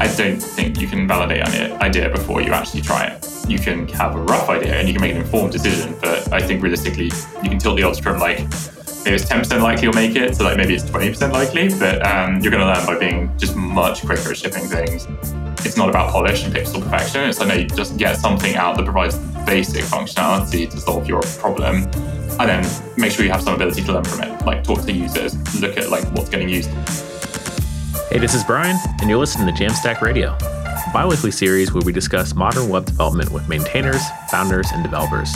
I don't think you can validate an idea before you actually try it. You can have a rough idea and you can make an informed decision, but I think realistically, you can tilt the odds from like maybe it's 10% likely you'll make it, so like maybe it's 20% likely, but um, you're going to learn by being just much quicker at shipping things. It's not about polish and pixel perfection. It's like no, just get something out that provides basic functionality to solve your problem, and then make sure you have some ability to learn from it. Like talk to users, look at like what's getting used. Hey, this is Brian, and you're listening to Jamstack Radio, a bi-weekly series where we discuss modern web development with maintainers, founders, and developers.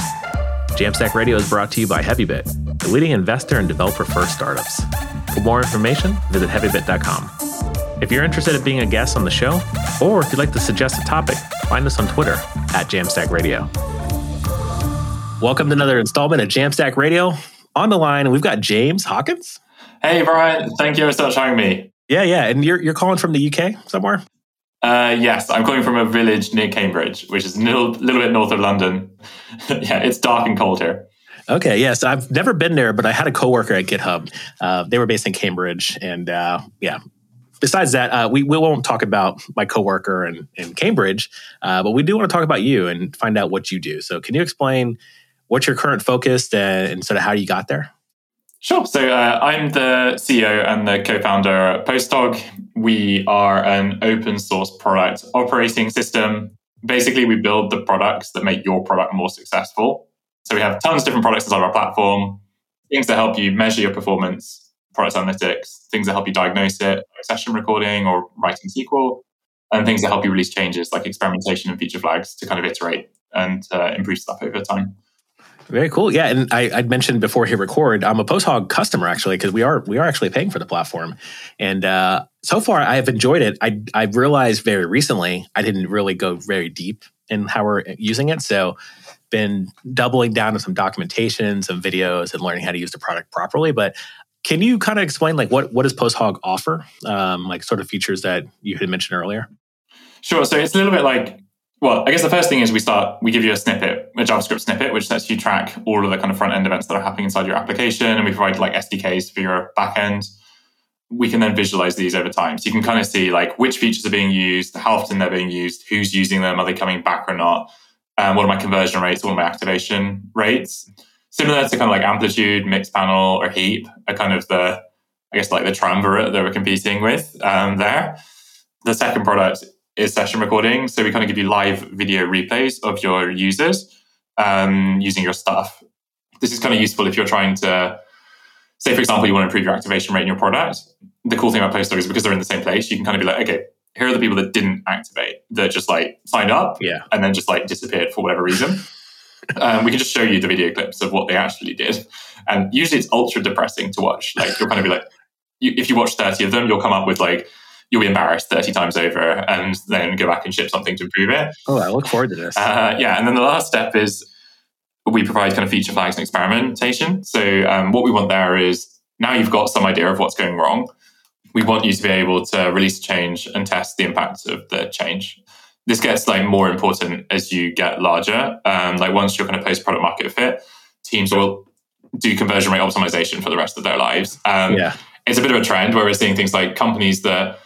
Jamstack Radio is brought to you by HeavyBit, the leading investor and developer-first startups. For more information, visit heavybit.com. If you're interested in being a guest on the show, or if you'd like to suggest a topic, find us on Twitter at Jamstack Radio. Welcome to another installment of Jamstack Radio. On the line, we've got James Hawkins. Hey, Brian. Thank you so much for having me. Yeah, yeah. And you're, you're calling from the UK somewhere? Uh, yes, I'm calling from a village near Cambridge, which is a little, little bit north of London. yeah, it's dark and cold here. Okay, yes, I've never been there, but I had a coworker at GitHub. Uh, they were based in Cambridge, and uh, yeah. Besides that, uh, we, we won't talk about my coworker in, in Cambridge, uh, but we do want to talk about you and find out what you do. So, can you explain what's your current focus and, and sort of how you got there? Sure. So uh, I'm the CEO and the co-founder at Posthog. We are an open source product operating system. Basically, we build the products that make your product more successful. So we have tons of different products inside our platform, things that help you measure your performance, product analytics, things that help you diagnose it, like session recording or writing SQL, and things that help you release changes like experimentation and feature flags to kind of iterate and uh, improve stuff over time. Very cool. Yeah, and I, I mentioned before he record, I'm a Posthog customer actually because we are we are actually paying for the platform, and uh, so far I have enjoyed it. I I realized very recently I didn't really go very deep in how we're using it, so been doubling down on some documentation, some videos, and learning how to use the product properly. But can you kind of explain like what what does Posthog offer, um, like sort of features that you had mentioned earlier? Sure. So it's a little bit like well, I guess the first thing is we start, we give you a snippet, a JavaScript snippet, which lets you track all of the kind of front end events that are happening inside your application. And we provide like SDKs for your backend. We can then visualize these over time. So you can kind of see like which features are being used, how often they're being used, who's using them, are they coming back or not? Um, what are my conversion rates? What are my activation rates? Similar to kind of like amplitude, Mixpanel, or heap are kind of the, I guess like the triumvirate that we're competing with um, there. The second product is session recording. So we kind of give you live video replays of your users um, using your stuff. This is kind of useful if you're trying to, say, for example, you want to improve your activation rate in your product. The cool thing about Posthog is because they're in the same place, you can kind of be like, okay, here are the people that didn't activate, that just like signed up yeah. and then just like disappeared for whatever reason. um, we can just show you the video clips of what they actually did. And usually it's ultra depressing to watch. Like you'll kind of be like, you, if you watch 30 of them, you'll come up with like you'll be embarrassed 30 times over and then go back and ship something to improve it. Oh, I look forward to this. Uh, yeah. And then the last step is we provide kind of feature flags and experimentation. So um, what we want there is now you've got some idea of what's going wrong. We want you to be able to release a change and test the impact of the change. This gets like more important as you get larger. Um, like once you're kind of post product market fit, teams will do conversion rate optimization for the rest of their lives. Um, yeah. It's a bit of a trend where we're seeing things like companies that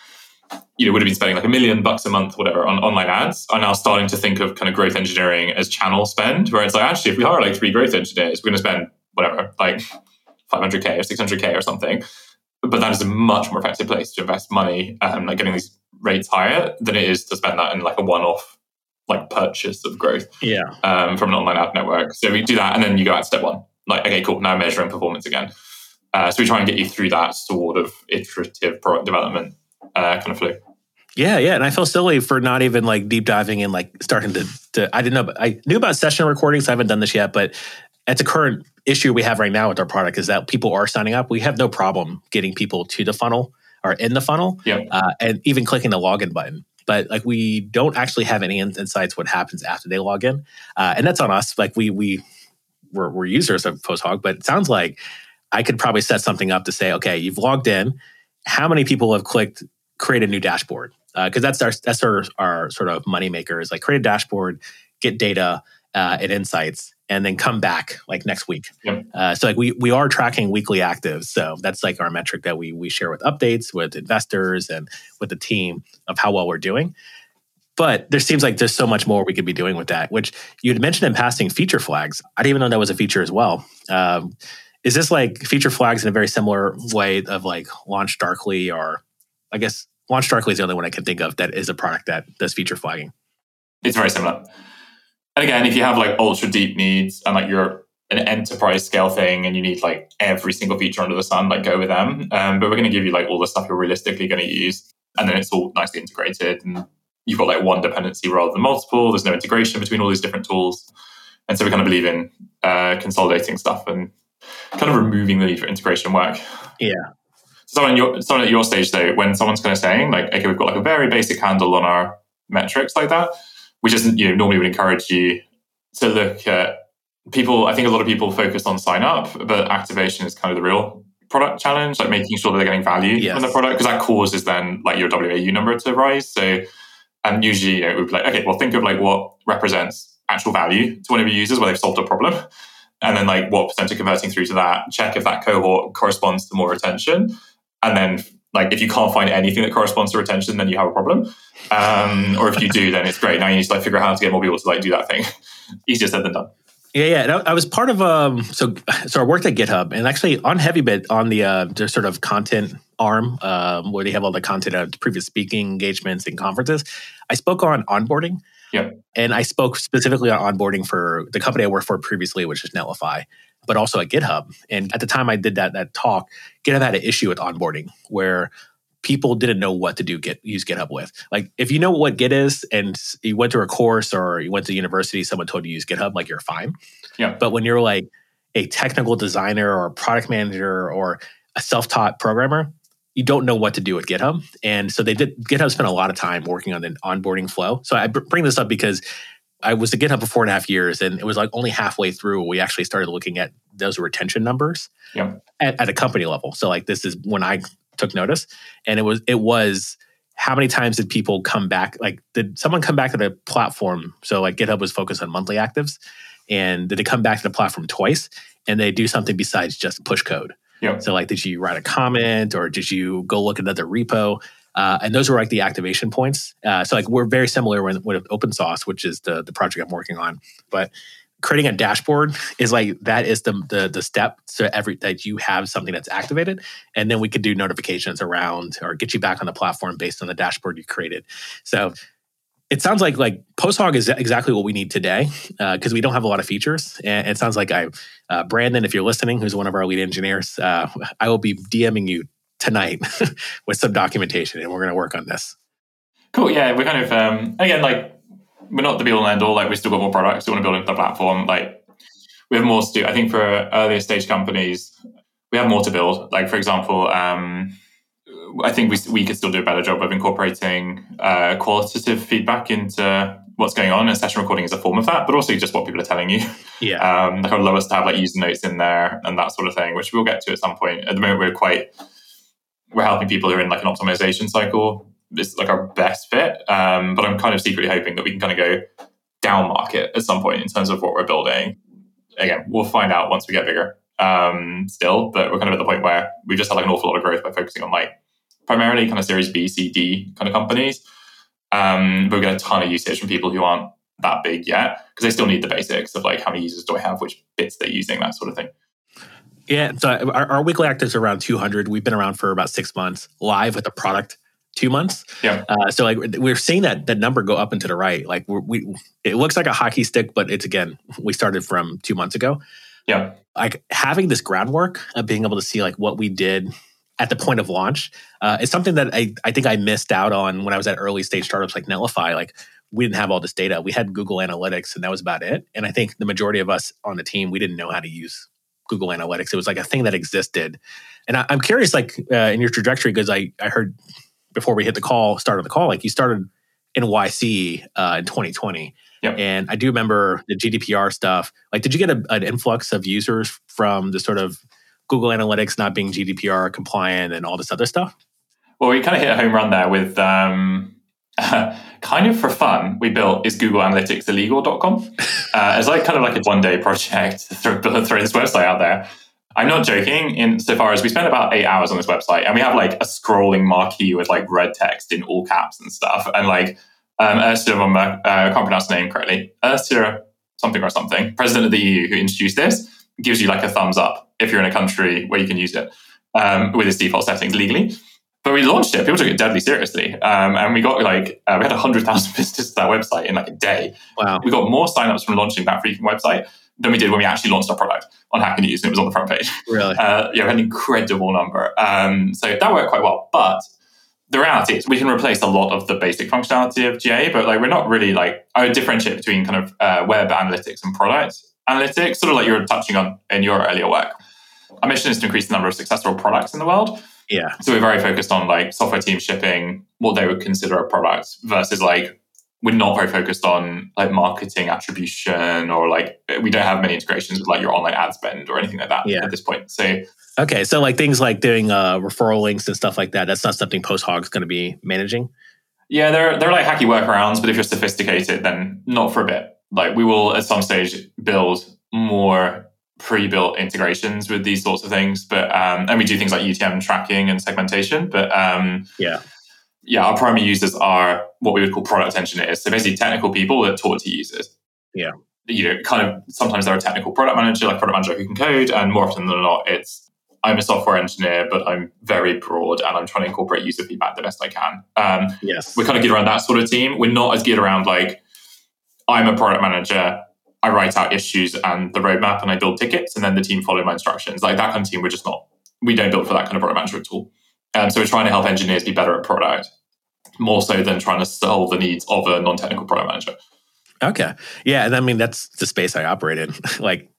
you know would have been spending like a million bucks a month whatever on online ads are now starting to think of kind of growth engineering as channel spend where it's like actually if we hire like three growth engineers we're going to spend whatever like 500k or 600k or something. But that is a much more effective place to invest money um, like getting these rates higher than it is to spend that in like a one-off like purchase of growth yeah. um, from an online ad network. So we do that and then you go at step one. Like okay cool now measuring performance again. Uh, so we try and get you through that sort of iterative product development uh, kind of flow yeah, yeah, and I feel silly for not even like deep diving and like starting to. to I didn't know, but I knew about session recordings. I haven't done this yet, but at the current issue we have right now with our product is that people are signing up. We have no problem getting people to the funnel or in the funnel, yeah. uh, and even clicking the login button. But like we don't actually have any insights what happens after they log in, uh, and that's on us. Like we we we're, we're users of Posthog, but it sounds like I could probably set something up to say, okay, you've logged in. How many people have clicked create a new dashboard? because uh, that's our that's our, our sort of money maker is like create a dashboard, get data, uh, and insights and then come back like next week. Yep. Uh, so like we we are tracking weekly actives. So that's like our metric that we we share with updates with investors and with the team of how well we're doing. But there seems like there's so much more we could be doing with that. Which you had mentioned in passing feature flags. I didn't even know that was a feature as well. Um, is this like feature flags in a very similar way of like LaunchDarkly or I guess LaunchDarkly is the only one I can think of that is a product that does feature flagging. It's very similar. And again, if you have like ultra deep needs and like you're an enterprise scale thing and you need like every single feature under the sun, like go with them. Um, but we're going to give you like all the stuff you're realistically going to use. And then it's all nicely integrated. And you've got like one dependency rather than multiple. There's no integration between all these different tools. And so we kind of believe in uh, consolidating stuff and kind of removing the need for integration work. Yeah. So on your someone at your stage though, when someone's kind of saying like, okay, we've got like a very basic handle on our metrics like that, we just you know normally would encourage you to look at people. I think a lot of people focus on sign up, but activation is kind of the real product challenge, like making sure that they're getting value Yes. from the product because that causes then like your WAU number to rise. So and usually you know, we'd be like, okay, well think of like what represents actual value to one of your users where they've solved a problem. And then like what percent are converting through to that, check if that cohort corresponds to more retention. And then like if you can't find anything that corresponds to retention, then you have a problem. Um, or if you do, then it's great. Now you need to like figure out how to get more people to like do that thing. Easier said than done. Yeah, yeah. And I, I was part of um so so I worked at GitHub and actually on HeavyBit on the uh their sort of content arm um, where they have all the content of previous speaking engagements and conferences. I spoke on onboarding. Yeah. And I spoke specifically on onboarding for the company I worked for previously, which is Netlify, but also at GitHub. And at the time I did that that talk, GitHub had an issue with onboarding where people didn't know what to do get use GitHub with. Like if you know what Git is and you went through a course or you went to university, someone told you to use GitHub, like you're fine. Yeah. But when you're like a technical designer or a product manager or a self-taught programmer, you don't know what to do with GitHub. And so they did GitHub spent a lot of time working on the onboarding flow. So I bring this up because I was at GitHub for four and a half years, and it was like only halfway through we actually started looking at those retention numbers Yeah. at, at a company level. So like this is when I took notice, and it was it was how many times did people come back? Like did someone come back to the platform? So like GitHub was focused on monthly actives, and did they come back to the platform twice? And they do something besides just push code. Yeah. So like, did you write a comment or did you go look at another repo? Uh, and those were like the activation points. Uh, so like we're very similar with, OpenSauced, which is the the project I'm working on. But creating a dashboard is like that is the the, the step so every that you have something that's activated, and then we could do notifications around or get you back on the platform based on the dashboard you created. So it sounds like like Posthog is exactly what we need today because we don't have a lot of features. And it sounds like I, uh, Brandon, if you're listening, who's one of our lead engineers, uh, I will be DMing you tonight with some documentation, and we're going to work on this. Cool. Yeah, we're kind of um, again like we're not the be all and end all. Like we still got more products. We want to build into the platform. Like we have more to do. I think for earlier stage companies, we have more to build. Like for example, um, I think we we could still do a better job of incorporating uh, qualitative feedback into what's going on. And session recording is a form of that, but also just what people are telling you. Yeah. Um, like I'd love us to have like user notes in there and that sort of thing, which we'll get to at some point. At the moment, we're quite we're helping people who are in like an optimization cycle. It's like our best fit, um, but I'm kind of secretly hoping that we can kind of go down market at some point in terms of what we're building. Again, we'll find out once we get bigger. Um, still, but we're kind of at the point where we've just had like an awful lot of growth by focusing on like primarily kind of Series B, C, D kind of companies. Um, but we get a ton of usage from people who aren't that big yet because they still need the basics of like how many users do I have, which bits they're using, that sort of thing. Yeah. So our, our weekly actives are around 200. We've been around for about six months, live with the product two months. Yeah. Uh, so like we're seeing that that number go up and to the right. Like we're, we, it looks like a hockey stick, but it's again we started from two months ago. Yeah. Like having this groundwork of being able to see like what we did at the point of launch uh, is something that I I think I missed out on when I was at early stage startups like Netlify. Like we didn't have all this data. We had Google Analytics, and that was about it. And I think the majority of us on the team we didn't know how to use Google Analytics. It was like a thing that existed. And I, I'm curious, like uh, in your trajectory, because I I heard before we hit the call, started the call, like you started in YC uh, in 2020. Yep. And I do remember the GDPR stuff. Like, did you get a, an influx of users from the sort of Google Analytics not being GDPR compliant and all this other stuff? Well, we kind of hit a home run there with um, kind of for fun, we built is Google Analytics illegal.com. Uh, it's like kind of like a one day project to throw, throw this website out there. I'm not joking in so far as we spent about eight hours on this website and we have like a scrolling marquee with like red text in all caps and stuff. And like um, Ursula von Mer- uh, I can't pronounce the name correctly. Ursula something or something, president of the EU who introduced this, gives you like a thumbs up if you're in a country where you can use it um, with its default settings legally. But we launched it. People took it deadly seriously, um, and we got like uh, we had hundred thousand visitors to that website in like a day. Wow! We got more signups from launching that freaking website than we did when we actually launched our product on Hacker News and it was on the front page. Really? Uh, yeah, an incredible number. Um, so that worked quite well. But the reality is we can replace a lot of the basic functionality of GA, but like we're not really like I would differentiate between kind of uh, web analytics and product analytics, sort of like you were touching on in your earlier work. Our mission is to increase the number of successful products in the world. Yeah. So we're very focused on like software team shipping what they would consider a product versus like we're not very focused on like marketing attribution or like we don't have many integrations with like your online ad spend or anything like that yeah. at this point. So okay, so like things like doing uh, referral links and stuff like that. That's not something PostHog is going to be managing. Yeah, they're they're like hacky workarounds, but if you're sophisticated, then not for a bit. Like we will at some stage build more pre-built integrations with these sorts of things, but um, and we do things like UTM tracking and segmentation. But um, yeah, yeah, our primary users are what we would call product engineers. So basically technical people that talk to users. Yeah. You know, kind of sometimes they're a technical product manager, like product manager who can code, and more often than not, it's I'm a software engineer, but I'm very broad and I'm trying to incorporate user feedback the best I can. Um, yes. We're kind of geared around that sort of team. We're not as geared around like I'm a product manager, I write out issues and the roadmap and I build tickets and then the team follow my instructions. Like that kind of team, we're just not, we don't build for that kind of product management tool. Um, so we're trying to help engineers be better at product more so than trying to solve the needs of a non-technical product manager. Okay. Yeah. And I mean, that's the space I operate in. like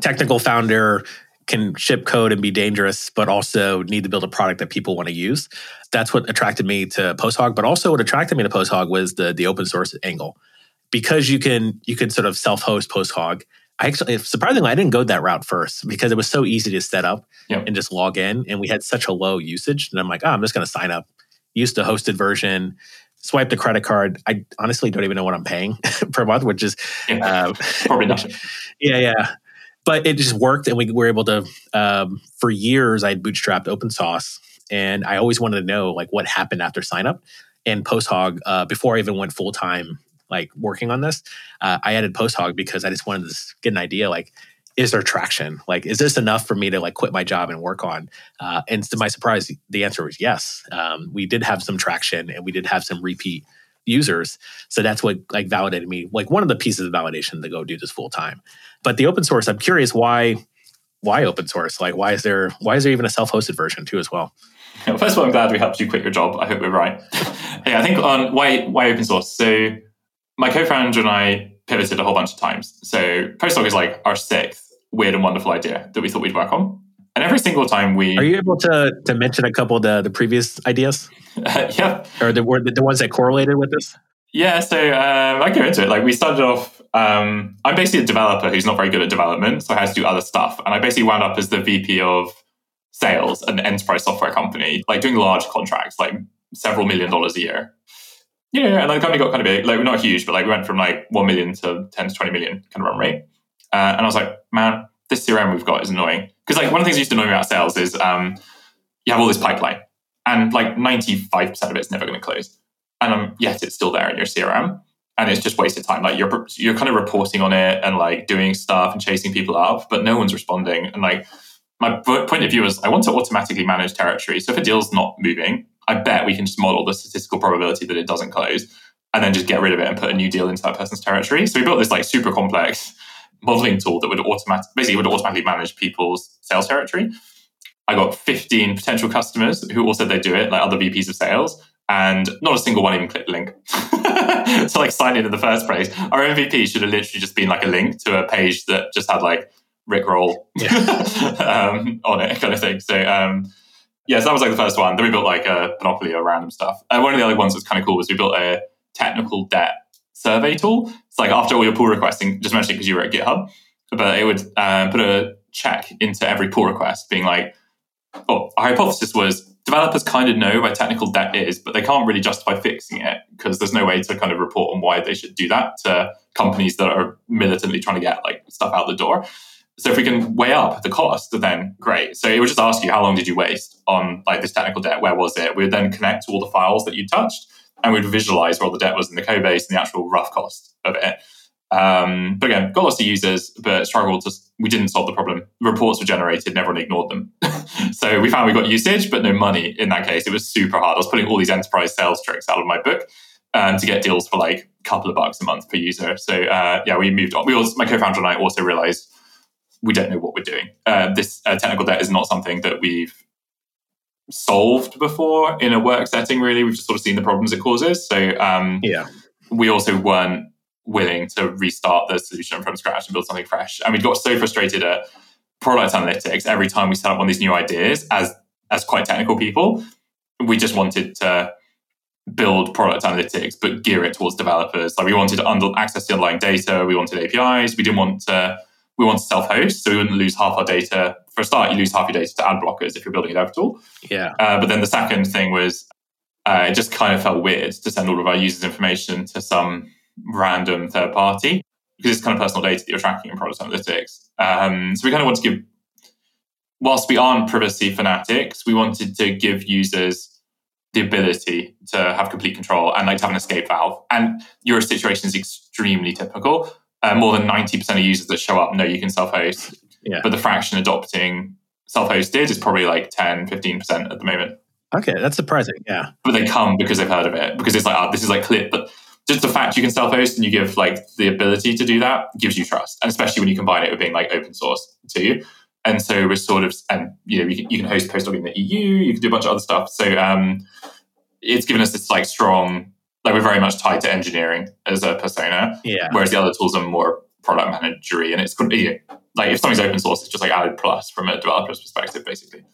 technical founder can ship code and be dangerous, but also need to build a product that people want to use. That's what attracted me to PostHog. But also what attracted me to PostHog was the, the open source angle. Because you can you can sort of self-host PostHog. I actually surprisingly I didn't go that route first because it was so easy to set up yep. and just log in. And we had such a low usage. And I'm like, oh, I'm just gonna sign up, use the hosted version, swipe the credit card. I honestly don't even know what I'm paying per month, which is yeah, uh, probably nothing. yeah, yeah. But it just worked, and we were able to. Um, for years, I had bootstrapped open source, and I always wanted to know like what happened after sign up. And PostHog, uh, before I even went full time, like working on this, uh, I added PostHog because I just wanted to get an idea like is there traction? Like, is this enough for me to like quit my job and work on? Uh, and to my surprise, the answer was yes. Um, we did have some traction and we did have some repeat users. So that's what like validated me. Like one of the pieces of validation to go do this full time. But the open source, I'm curious why why open source? Like why is there why is there even a self-hosted version too as well? First of all, I'm glad we helped you quit your job. I hope we're right. yeah, I think on why why open source. So my co-founder and I pivoted a whole bunch of times. So PostHog is like our sixth weird and wonderful idea that we thought we'd work on. And every single time we are you able to to mention a couple of the the previous ideas? Uh, yeah, or the were the ones that correlated with this. Yeah, so um, I can go into it. Like we started off. Um, I'm basically a developer who's not very good at development, so I had to do other stuff. And I basically wound up as the VP of sales at an enterprise software company, like doing large contracts, like several million dollars a year. Yeah, and the company got kind of big. Like we're not huge, but like we went from like one million to ten to twenty million kind of run rate. Uh, and I was like, man, this CRM we've got is annoying. Because like one of the things that used to annoy me about sales is um, you have all this pipeline, and like ninety five percent of it's never going to close, and um, yet it's still there in your CRM, and it's just wasted time. Like you're you're kind of reporting on it and like doing stuff and chasing people up, but no one's responding. And like my point of view is, I want to automatically manage territory. So if a deal's not moving, I bet we can just model the statistical probability that it doesn't close, and then just get rid of it and put a new deal into that person's territory. So we built this like super complex modeling tool that would automatic basically would automatically manage people's sales territory. I got 15 potential customers who all said they'd do it, like other VPs of sales, and not a single one even clicked the link. to like sign in in the first place. Our MVP should have literally just been like a link to a page that just had like Rick roll yeah. um, on it, kind of thing. So um, yeah, so that was like the first one. Then we built like a monopoly or random stuff. And one of the other ones that was kind of cool was we built a technical debt survey tool. It's like after all your pull requesting, just mentioned because you were at GitHub, but it would um, put a check into every pull request, being like, oh, our hypothesis was developers kind of know where technical debt is, but they can't really justify fixing it because there's no way to kind of report on why they should do that to companies that are militantly trying to get like stuff out the door. So if we can weigh up the cost, then great. So it would just ask you how long did you waste on like this technical debt? Where was it? We would then connect to all the files that you touched and we'd visualize where all the debt was in the code base and the actual rough cost of it. Um, but again, got lots of users, but struggled to. We didn't solve the problem. Reports were generated, and everyone ignored them. so we found we got usage, but no money. In that case, it was super hard. I was putting all these enterprise sales tricks out of my book um, to get deals for like a couple of bucks a month per user. So uh, yeah, we moved on. We also, my co-founder and I also realized we don't know what we're doing. Uh, this uh, technical debt is not something that we've solved before in a work setting. Really, we've just sort of seen the problems it causes. So um, yeah, we also weren't willing to restart the solution from scratch and build something fresh. And we got so frustrated at product analytics every time we set up on these new ideas as as quite technical people. We just wanted to build product analytics, but gear it towards developers. Like we wanted to under, access the underlying data. We wanted APIs. We didn't want to. We want to self-host, so we wouldn't lose half our data. For a start, you lose half your data to ad blockers if you're building a dev tool. Yeah. Uh, but then the second thing was, uh, it just kind of felt weird to send all of our users' information to some random third party because it's kind of personal data that you're tracking in product analytics. Um, so we kind of want to give, whilst we aren't privacy fanatics, we wanted to give users the ability to have complete control and like to have an escape valve. And your situation is extremely typical. Uh, more than 90% of users that show up know you can self-host. Yeah. But the fraction adopting self-hosted is probably like 10, 15% at the moment. Okay, that's surprising. Yeah. But they come because they've heard of it, because it's like, oh, this is like clip. But just the fact you can self-host and you give like the ability to do that gives you trust, and especially when you combine it with being like open source too. And so we're sort of, and you know, you can, you can host PostHog in the EU, you can do a bunch of other stuff. So um, it's given us this like strong, like we're very much tied to engineering as a persona. Yeah. Whereas the other tools are more product managery, and it's you know, like if something's open source, it's just like added plus from a developer's perspective, basically.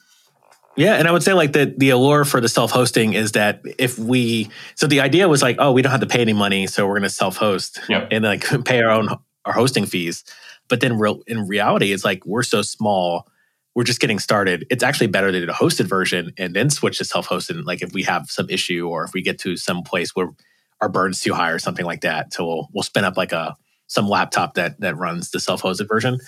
Yeah, and I would say like the the allure for the self hosting is that if we so the idea was like oh we don't have to pay any money so we're going to self host Yep. and like pay our own our hosting fees, but then real in reality it's like we're so small we're just getting started. It's actually better to do a hosted version and then switch to self hosted. Like if we have some issue or if we get to some place where our burn's too high or something like that, so we'll we'll spin up like a some laptop that that runs the self hosted version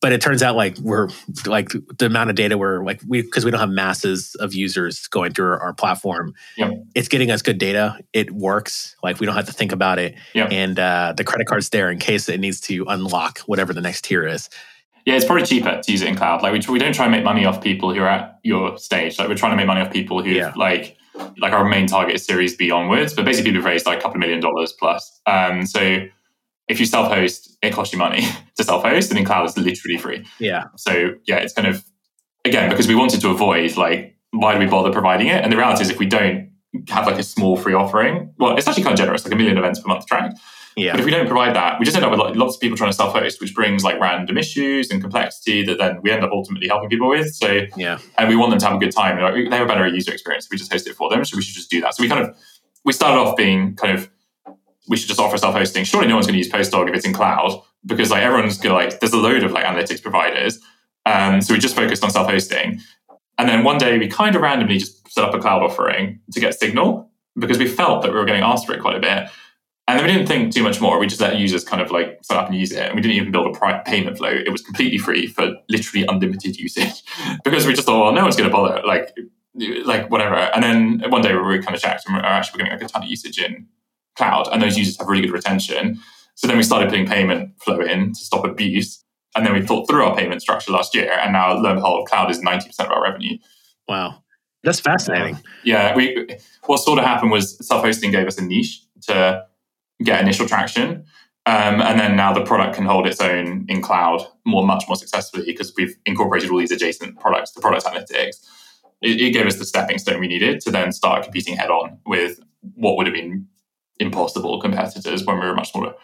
but it turns out like we're like the amount of data we're like we because we don't have masses of users going through our, our platform Yep. it's getting us good data it works like we don't have to think about it Yep. and uh, the credit card's there in case it needs to unlock whatever the next tier is Yeah, it's probably cheaper to use it in cloud. Like we, we don't try and make money off people who are at your stage. Like we're trying to make money off people who Yeah. like like our main target is Series B onwards, but basically who've raised like a couple of million dollars plus. Um, so if you self-host, it costs you money to self-host, and in cloud it's literally free. yeah So yeah, it's kind of again because we wanted to avoid like why do we bother providing it? And the reality is if we don't have like a small free offering, well, it's actually kind of generous, like a million events per month track. Yeah But if we don't provide that, we just end up with lots of people trying to self-host, which brings like random issues and complexity that then we end up ultimately helping people with. So, yeah and we want them to have a good time. Like, they have a better user experience. if We just host it for them, so we should just do that. So we kind of we started off being kind of we should just offer self-hosting. Surely no one's going to use PostHog if it's in cloud because like everyone's going to like there's a load of like analytics providers. Um, so we just focused on self-hosting, and then one day we kind of randomly just set up a cloud offering to get signal because we felt that we were getting asked for it quite a bit. And then we didn't think too much more. We just let users kind of like set up and use it. And we didn't even build a payment flow. It was completely free for literally unlimited usage because we just thought, well, no one's going to bother. Like, like whatever. And then one day we were kind of checked and we're oh, actually getting like a ton of usage in cloud. And those users have really good retention. So then we started putting payment flow in to stop abuse. And then we thought through our payment structure last year. And now lo and behold, cloud is 90% of our revenue. wow that's fascinating Yeah, we what sort of happened was self-hosting gave us a niche to get initial traction. Um, and then now the product can hold its own in cloud more, much more successfully because we've incorporated all these adjacent products, the product analytics. It, it gave us the stepping stone we needed to then start competing head on with what would have been impossible competitors when we were much smaller.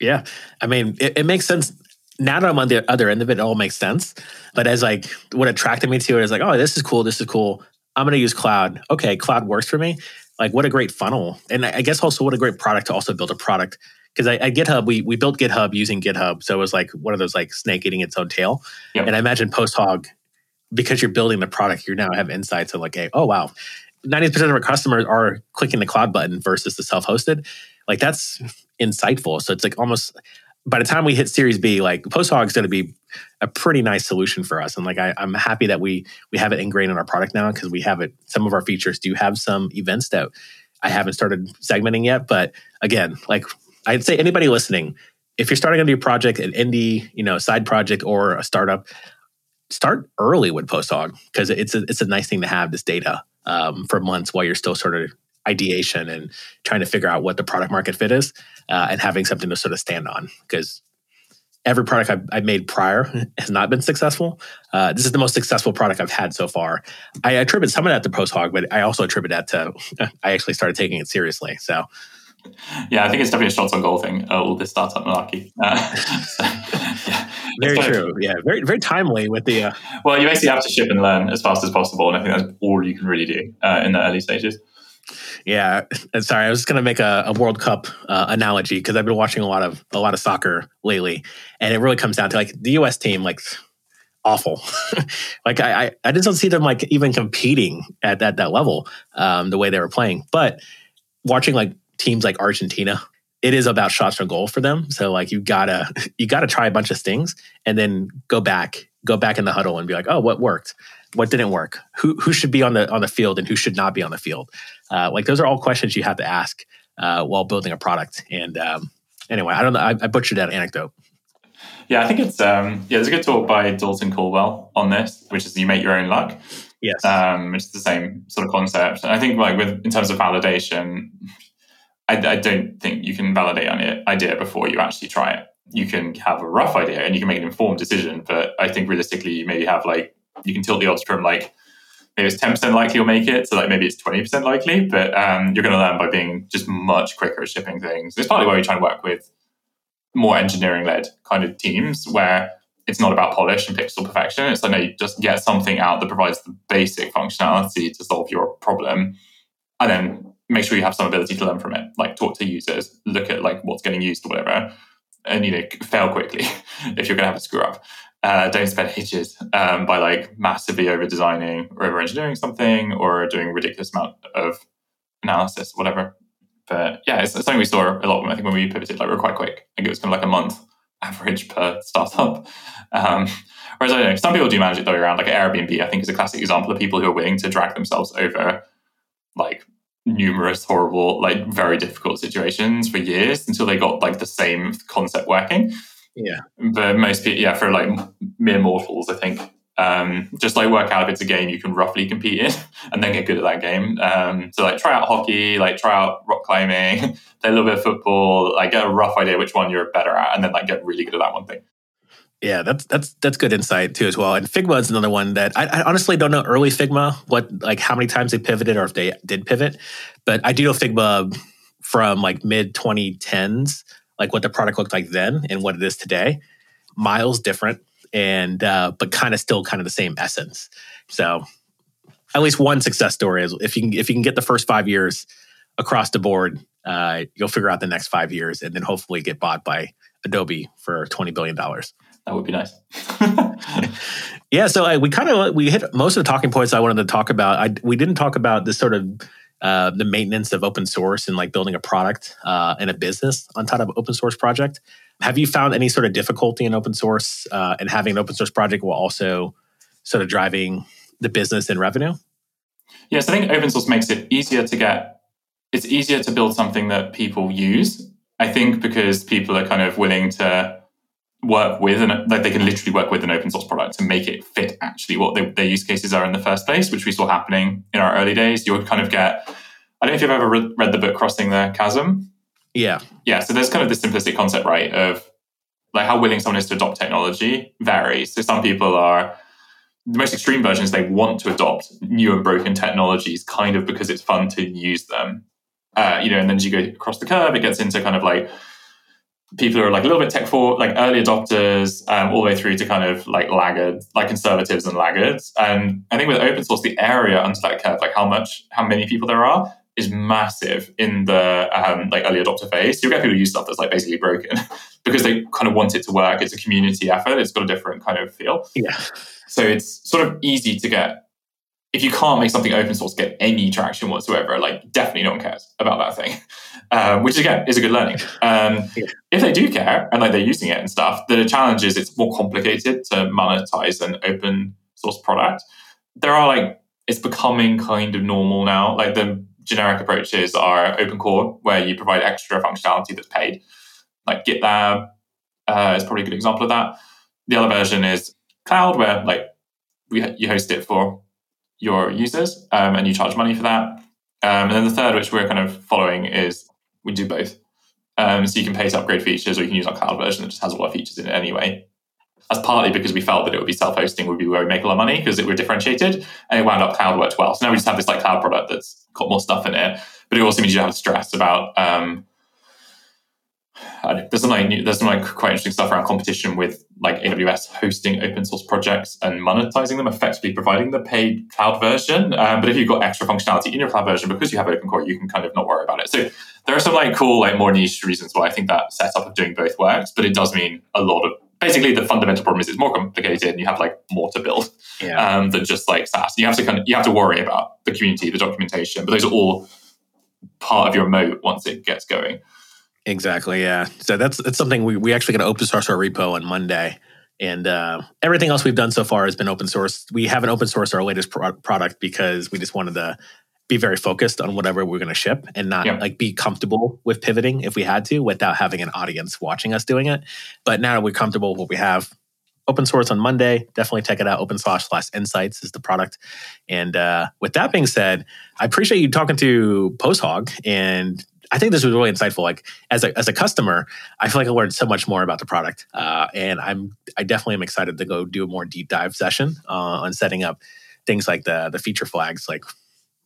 Yeah. I mean, it, it makes sense. Now that I'm on the other end of it, it all makes sense. But as like what attracted me to it is like, oh, this is cool. This is cool. I'm going to use cloud. Okay, cloud works for me. Like, what a great funnel. And I guess also what a great product to also build a product. Because at GitHub, we we built GitHub using GitHub. So it was like one of those like snake eating its own tail. Yep. And I imagine Posthog because you're building the product, you now have insights of like, hey, oh wow, 90% of our customers are clicking the cloud button versus the self-hosted. Like that's insightful. So it's like almost by the time we hit Series B, like PostHog is going to be a pretty nice solution for us. And like I, am happy that we we have it ingrained in our product now because we have it. Some of our features do have some events that I haven't started segmenting yet. But again, like I'd say anybody listening, if you're starting a new project, an indie, you know, side project or a startup, start early with PostHog because it's a it's a nice thing to have this data um, for months while you're still sort of ideation and trying to figure out what the product market fit is uh, and having something to sort of stand on because every product I've, I've, made prior has not been successful. Uh, this is the most successful product I've had so far. I attribute some of that to post PostHog, but I also attribute that to I actually started taking it seriously. So. Yeah, I think it's definitely a shots on goal thing. Uh, all this startup malarkey. Uh, so, yeah, very true. Yeah, very very timely with the. Uh, well, you basically have to ship and learn as fast as possible, and I think that's all you can really do uh, in the early stages. Yeah, sorry, I was just going to make a, a, World Cup uh, analogy because I've been watching a lot of a lot of soccer lately, and it really comes down to like the U.S. team, like awful. like I, I, just don't see them like even competing at, at that level um, the way they were playing. But watching like teams like Argentina, it is about shots on goal for them. So like you gotta you gotta try a bunch of things and then go back go back in the huddle and be like, oh, what worked? What didn't work? Who who should be on the on the field and who should not be on the field? Uh, like those are all questions you have to ask uh, while building a product. And um, anyway, I don't know. I, I, butchered that anecdote. Yeah, I think it's um, yeah. There's a good talk by Dalton Caldwell on this, which is you make your own luck. Yes, um, it's the same sort of concept. And I think like with in terms of validation, I, I don't think you can validate an idea before you actually try it. You can have a rough idea and you can make an informed decision, but I think realistically, you maybe have like you can tilt the odds from like maybe it's 10% likely you'll make it. So like maybe it's 20% likely, but um, you're going to learn by being just much quicker at shipping things. It's partly why we try and work with more engineering led kind of teams where it's not about polish and pixel perfection. It's like, no, you just get something out that provides the basic functionality to solve your problem. And then make sure you have some ability to learn from it, like talk to users, look at like what's getting used or whatever, and, you know, fail quickly if you're going to have a screw up uh, don't spend ages um, by like massively over designing or over engineering something or doing a ridiculous amount of analysis, whatever. But yeah, it's, it's, something we saw a lot. I think when we pivoted, like we were quite quick. I think it was kind of like a month average per startup. Um, whereas I don't know, some people do manage it the way around. Like Airbnb, I think is a classic example of people who are willing to drag themselves over like numerous horrible, like very difficult situations for years until they got like the same concept working. Yeah. But most people, yeah, for like mere mortals, I think um, just like work out if it's a game you can roughly compete in and then get good at that game. Um, so like try out hockey, like try out rock climbing, play a little bit of football, like get a rough idea which one you're better at, and then like get really good at that one thing. Yeah, that's that's that's good insight too as well. And Figma is another one that I, I, honestly don't know early Figma what like how many times they pivoted or if they did pivot, but I do know Figma from like mid 2010s like what the product looked like then and what it is today. Miles different, and uh, but kind of still kind of the same essence. So at least one success story is if you can if you can get the first five years across the board, uh, you'll figure out the next five years, and then hopefully get bought by Adobe for twenty billion dollars. That would be nice. yeah, so I, we kind of we hit most of the talking points I wanted to talk about. I, we didn't talk about this sort of uh, the maintenance of open source and like building a product uh, and a business on top of open source project. Have you found any sort of difficulty in open source uh, and having an open source project while also sort of driving the business and revenue? Yes, I think open source makes it easier to get. It's easier to build something that people use. I think because people are kind of willing to work with and like they can literally work with an open source product to make it fit actually what they, their use cases are in the first place, which we saw happening in our early days. You would kind of get, I don't know if you've ever read, read the book Crossing the Chasm. Yeah. Yeah. So there's kind of this simplistic concept, right, of like how willing someone is to adopt technology varies. So some people are, the most extreme versions, they want to adopt new and broken technologies kind of because it's fun to use them. Uh, you know, and then as you go across the curve, it gets into kind of like people who are like a little bit tech for like early adopters um, all the way through to kind of like laggards like conservatives and laggards. And i think with open source the area under that curve like how much how many people there are is massive in the um, like early adopter phase. You'll get people who use stuff that's like basically broken because they kind of want it to work. It's a community effort. It's got a different kind of feel. Yeah. So it's sort of easy to get if you can't make something open source get any traction whatsoever, like definitely no one cares about that thing, um, which again is a good learning. Um, yeah. If they do care and like they're using it and stuff, the challenge is it's more complicated to monetize an open source product. There are like it's becoming kind of normal now. Like the generic approaches are open core, where you provide extra functionality that's paid. Like GitLab uh, is probably a good example of that. The other version is cloud, where like we you host it for your users um, and you charge money for that. Um, and then the third, which we're kind of following, is we do both. Um, so you can pay to upgrade features, or you can use our cloud version that just has all our features in it anyway. That's partly because we felt that it would be self-hosting would be where we make a lot of money because it were differentiated, and it wound up cloud worked well. So now we just have this like cloud product that's got more stuff in it, but it also means you don't have stress about um, there's some like there's some like quite interesting stuff around competition with like AWS hosting open source projects and monetizing them, effectively providing the paid cloud version. Um, but if you've got extra functionality in your cloud version because you have open core, you can kind of not worry about it. So there are some like cool, like more niche reasons why I think that setup of doing both works. But it does mean a lot of basically the fundamental problem is it's more complicated and you have like more to build yeah. um, than just like SaaS. You have to kind of you have to worry about the community, the documentation, but those are all part of your moat once it gets going. Exactly. Yeah. So that's that's something we we actually got to open source our repo on Monday, and uh, everything else we've done so far has been open source. We haven't open sourced our latest pro- product because we just wanted to be very focused on whatever we're going to ship and not yeah. like be comfortable with pivoting if we had to without having an audience watching us doing it. But now that we're comfortable with what we have, open source on Monday. Definitely check it out. Open slash slash insights is the product. And uh, with that being said, I appreciate you talking to PostHog and I think this was really insightful. Like as a as a customer, I feel like I learned so much more about the product, uh, and I'm I definitely am excited to go do a more deep dive session uh, on setting up things like the the feature flags. Like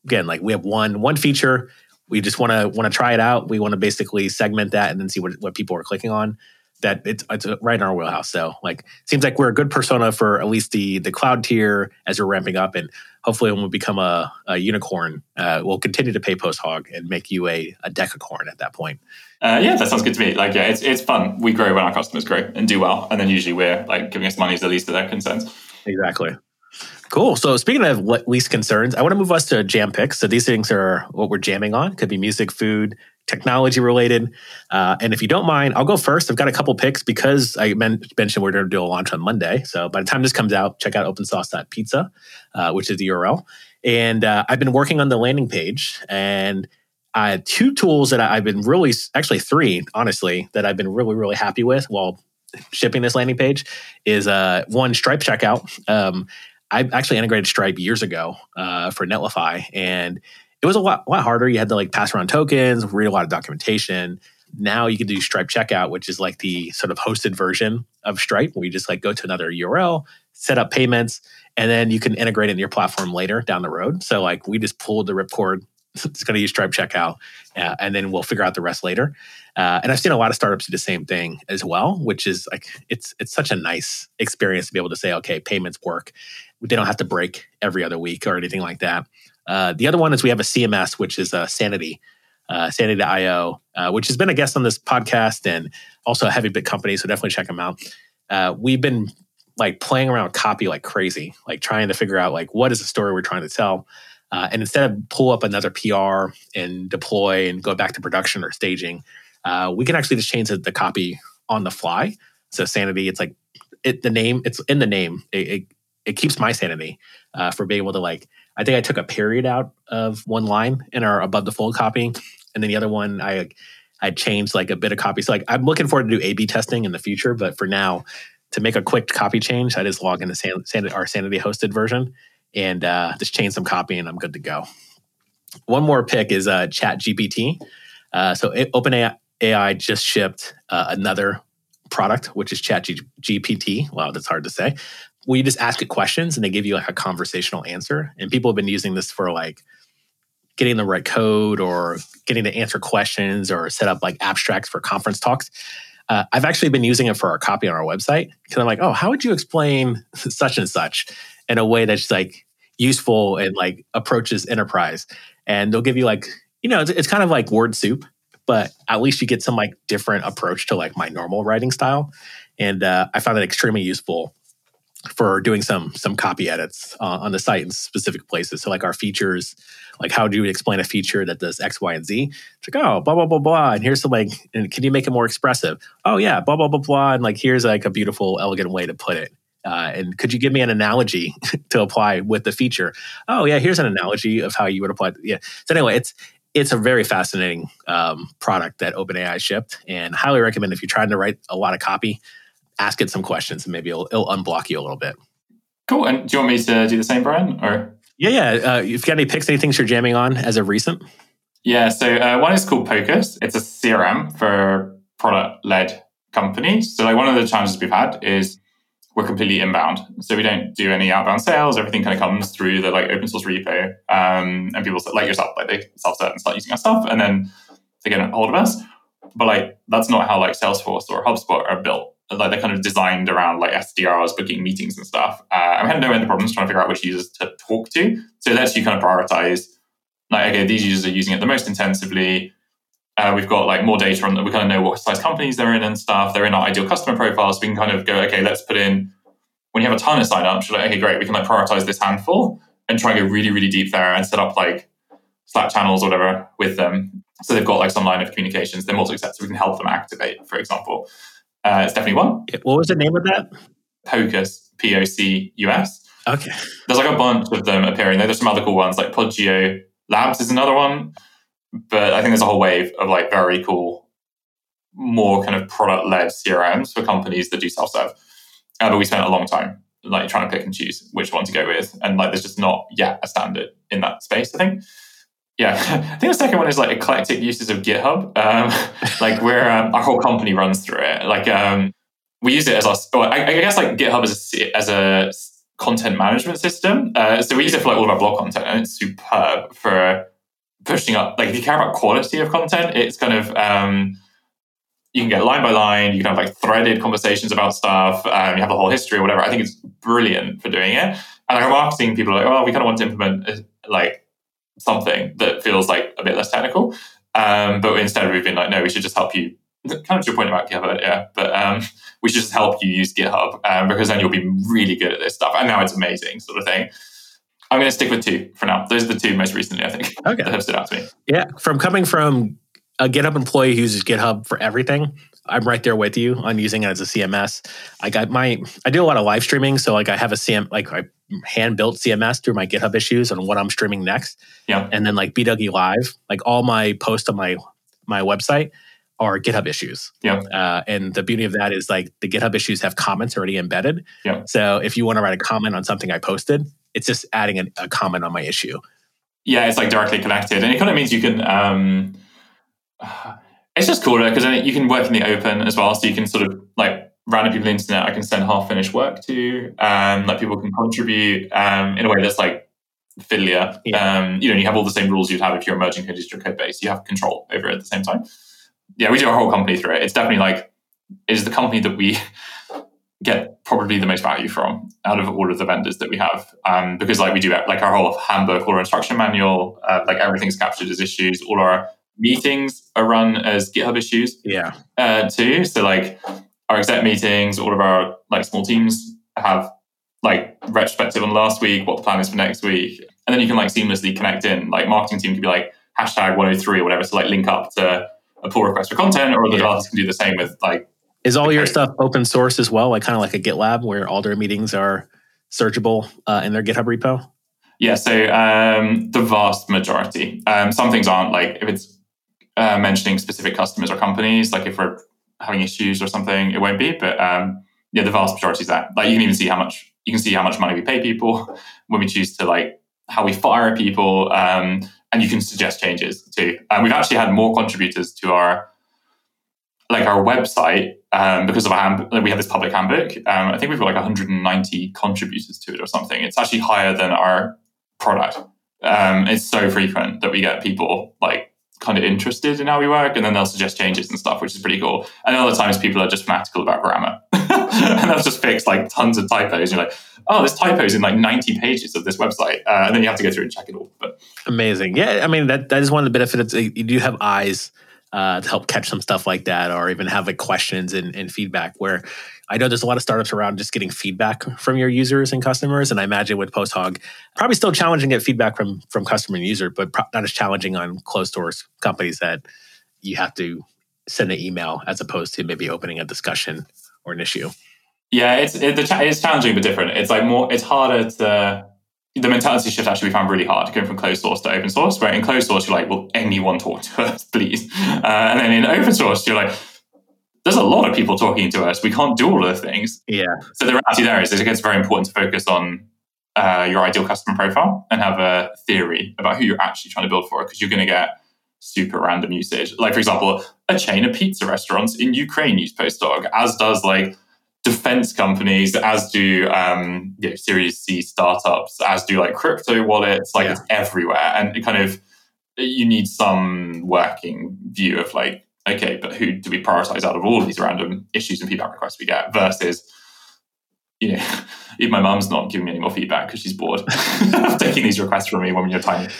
again, like we have one one feature, we just want to want to try it out. We want to basically segment that and then see what what people are clicking on. That it's it's right in our wheelhouse. So like seems like we're a good persona for at least the the cloud tier as we're ramping up and hopefully when we become a, a unicorn, uh, we'll continue to pay PostHog and make you a, a decacorn at that point. Uh, yeah, that sounds good to me. Like, yeah, it's it's fun. We grow when our customers grow and do well, and then usually we're like giving us money is the least of their concerns. Exactly. Cool. So speaking of least concerns, I want to move us to jam picks. So these things are what we're jamming on. Could be music, food, technology related. Uh, and if you don't mind, I'll go first. I've got a couple picks because I men- mentioned we're going to do a launch on Monday. So by the time this comes out, check out opensauced.pizza, uh, which is the URL. And uh, I've been working on the landing page and I had two tools that I've been really, actually three, honestly, that I've been really, really happy with while shipping this landing page is uh, one Stripe checkout. Um, I actually integrated Stripe years ago uh, for Netlify, and it was a lot, a lot harder. You had to like pass around tokens, read a lot of documentation. Now you can do Stripe checkout, which is like the sort of hosted version of Stripe, where you just like go to another URL, set up payments, and then you can integrate it in your platform later down the road. So like we just pulled the ripcord. it's going to use Stripe checkout, uh, and then we'll figure out the rest later. Uh, and I've seen a lot of startups do the same thing as well, which is like it's it's such a nice experience to be able to say, okay, payments work. They don't have to break every other week or anything like that. Uh, the other one is we have a CMS, which is uh, Sanity, uh, Sanity.io, uh, which has been a guest on this podcast and also a Heavybit company. So definitely check them out. Uh, we've been like playing around with copy like crazy, like trying to figure out like what is the story we're trying to tell. Uh, and instead of pull up another PR and deploy and go back to production or staging, uh, we can actually just change the, the, copy on the fly. So sanity, it's like it, the name, it's in the name. It, it, it keeps my sanity uh, for being able to like I think I took a period out of one line in our above the fold copy, and then the other one I I changed like a bit of copy. So like I'm looking forward to do A/B testing in the future, but for now, to make a quick copy change, I just log into San, San, our Sanity hosted version and uh, just change some copy, and I'm good to go. One more pick is uh, Chat GPT. Uh, so OpenAI AI just shipped uh, another product, which is Chat GPT. Wow, that's hard to say where you just ask it questions and they give you like a conversational answer. And people have been using this for like getting the right code or getting to answer questions or set up like abstracts for conference talks. Uh, I've actually been using it for our copy on our website because I'm like, oh, how would you explain such and such in a way that's like useful and like approaches enterprise? And they'll give you like, you know, it's, it's kind of like word soup, but at least you get some like different approach to like my normal writing style. And uh, I found it extremely useful for doing some some copy edits uh, on the site in specific places. So like our features, like how do you explain a feature that does X, Y, and Z? It's like oh blah blah blah blah, and here's some like, and can you make it more expressive? Oh yeah, blah blah blah blah, and like here's like a beautiful, elegant way to put it. Uh, and could you give me an analogy to apply with the feature? Oh yeah, here's an analogy of how you would apply. Yeah. So anyway, it's it's a very fascinating um, product that OpenAI shipped, and highly recommend if you're trying to write a lot of copy, ask it some questions, and maybe it'll, it'll unblock you a little bit. Cool. And do you want me to do the same, Brian? Or yeah, yeah. Uh, you've got any picks, any things you're jamming on as of recent? Yeah. So uh, one is called Pocus. It's a CRM for product-led companies. So like one of the challenges we've had is we're completely inbound. So we don't do any outbound sales. Everything kind of comes through the like open source repo. Um, and people like yourself, like they self-cert and start using our stuff and then they get a hold of us. But like that's not how like Salesforce or HubSpot are built. Like they're kind of designed around like SDRs, booking meetings and stuff. Uh, we had no end of problems trying to figure out which users to talk to. So it lets you kind of prioritize like, okay, these users are using it the most intensively. Uh, we've got like more data on that. We kind of know what size companies they're in and stuff. They're in our ideal customer profile. So we can kind of go, okay, let's put in, when you have a ton of signups, you're like, okay, great, we can like prioritize this handful and try and go really, really deep there and set up like Slack channels or whatever with them. So they've got like some line of communications. They're multi so we can help them activate, for example. Uh, it's definitely one. What was the name of that? Pocus, P O C U S. Okay. There's like a bunch of them appearing. There's some other cool ones, like Podio Labs is another one but I think there's a whole wave of like very cool, more kind of product led CRMs for companies that do self serve. Uh, but we spent a long time like trying to pick and choose which one to go with, and like there's just not yet a standard in that space. I think. Yeah, I think the second one is like eclectic uses of GitHub. Um, like where um, our whole company runs through it. Like um, we use it as our. I, I, guess like GitHub as a as a content management system. Uh, so we use it for like all of our blog content, and it's superb for pushing up like if you care about quality of content it's kind of um, you can get line by line you can have like threaded conversations about stuff um, you have the whole history or whatever i think it's brilliant for doing it and like marketing people are like oh we kind of want to implement uh, like something that feels like a bit less technical um, but instead we've been like no we should just help you kind of to your point about github yeah but um, we should just help you use github um, because then you'll be really good at this stuff and now it's amazing sort of thing I'm going to stick with two for now. Those are the two most recently, I think, okay. that have stood out to me. Yeah, from coming from a GitHub employee who uses GitHub for everything, I'm right there with you on using it as a CMS. I got my I do a lot of live streaming, so like I have a CM like I hand built CMS through my GitHub issues on what I'm streaming next. Yeah, and then like BW Live, like all my posts on my my website are GitHub issues. Yeah. Uh, and the beauty of that is like the GitHub issues have comments already embedded. Yeah. So if you want to write a comment on something I posted, it's just adding a, a comment on my issue. Yeah, it's like directly connected, and it kind of means you can. Um, it's just cooler because then you can work in the open as well, so you can sort of like random people on the internet. I can send half finished work to, um, like people can contribute um, in a way that's like fiddlier. Yeah. Um, you know, you have all the same rules you'd have if you're merging code into your code base. You have control over it at the same time. Yeah, we do our whole company through it. It's definitely like it is the company that we get probably the most value from out of all of the vendors that we have um, because like we do like our whole handbook or instruction manual uh, like everything's captured as issues all our meetings are run as github issues yeah uh, too so like our exec meetings all of our like small teams have like retrospective on last week what the plan is for next week and then you can like seamlessly connect in like marketing team can be like hashtag 103 or whatever to like link up to a pull request for content or the yeah. developers can do the same with like is all your stuff open source as well, like kind of like a GitLab where all their meetings are searchable uh, in their GitHub repo? Yeah, so um, the vast majority. Um, some things aren't like if it's uh, mentioning specific customers or companies, like if we're having issues or something, it won't be. But um, yeah, the vast majority is that. Like you can even see how much you can see how much money we pay people when we choose to like how we fire people, um, and you can suggest changes too. And we've actually had more contributors to our like our website, um, because of our hand, we have this public handbook. Um, I think we've got like 190 contributors to it or something. It's actually higher than our product. Um, it's so frequent that we get people like kind of interested in how we work, and then they'll suggest changes and stuff, which is pretty cool. And other times, people are just fanatical about grammar, and they'll just fix like tons of typos. You're like, oh, there's typos in like 90 pages of this website, uh, and then you have to go through and check it all. But amazing, yeah. I mean, that that is one of the benefits. You do have eyes uh, to help catch some stuff like that, or even have like questions and, and feedback. Where I know there's a lot of startups around just getting feedback from your users and customers, and I imagine with PostHog, probably still challenging to get feedback from from customer and user, but pro- not as challenging on closed source companies that you have to send an email as opposed to maybe opening a discussion or an issue. Yeah, it's it, it's challenging but different. It's like more. It's harder to the mentality shift actually we found really hard going from closed source to open source. Where in closed source you're like, will anyone talk to us, please? Uh, and then in open source you're like, there's a lot of people talking to us. We can't do all of the things. Yeah. So the reality there is, it gets very important to focus on uh, your ideal customer profile and have a theory about who you're actually trying to build for, because you're going to get super random usage. Like for example, a chain of pizza restaurants in Ukraine use PostHog, as does like defense companies, as do um, you know, Series C startups, as do like crypto wallets. Like yeah. it's everywhere, and it kind of you need some working view of like, okay, but who do we prioritize out of all of these random issues and feedback requests we get versus you know, if my mom's not giving me any more feedback because she's bored of taking these requests from me when you're tiny.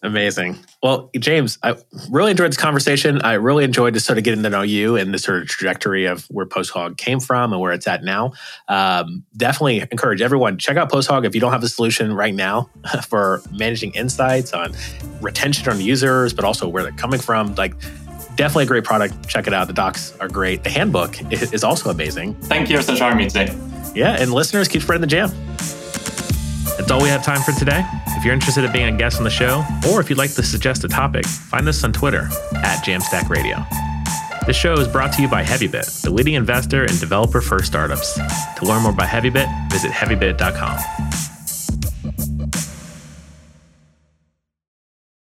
Amazing. Well, James, I really enjoyed this conversation. I really enjoyed just sort of getting to know you and the sort of trajectory of where PostHog came from and where it's at now. Um, definitely encourage everyone check out PostHog if you don't have a solution right now for managing insights on retention on users, but also where they're coming from. Like, definitely a great product. Check it out. The docs are great. The handbook is also amazing. Thank you for having me today. Yeah, and listeners, keep spreading the jam. That's all we have time for today. If you're interested in being a guest on the show, or if you'd like to suggest a topic, find us on Twitter at Jamstack Radio. This show is brought to you by Heavybit, the leading investor in developer first startups. To learn more about Heavybit, visit heavybit.com.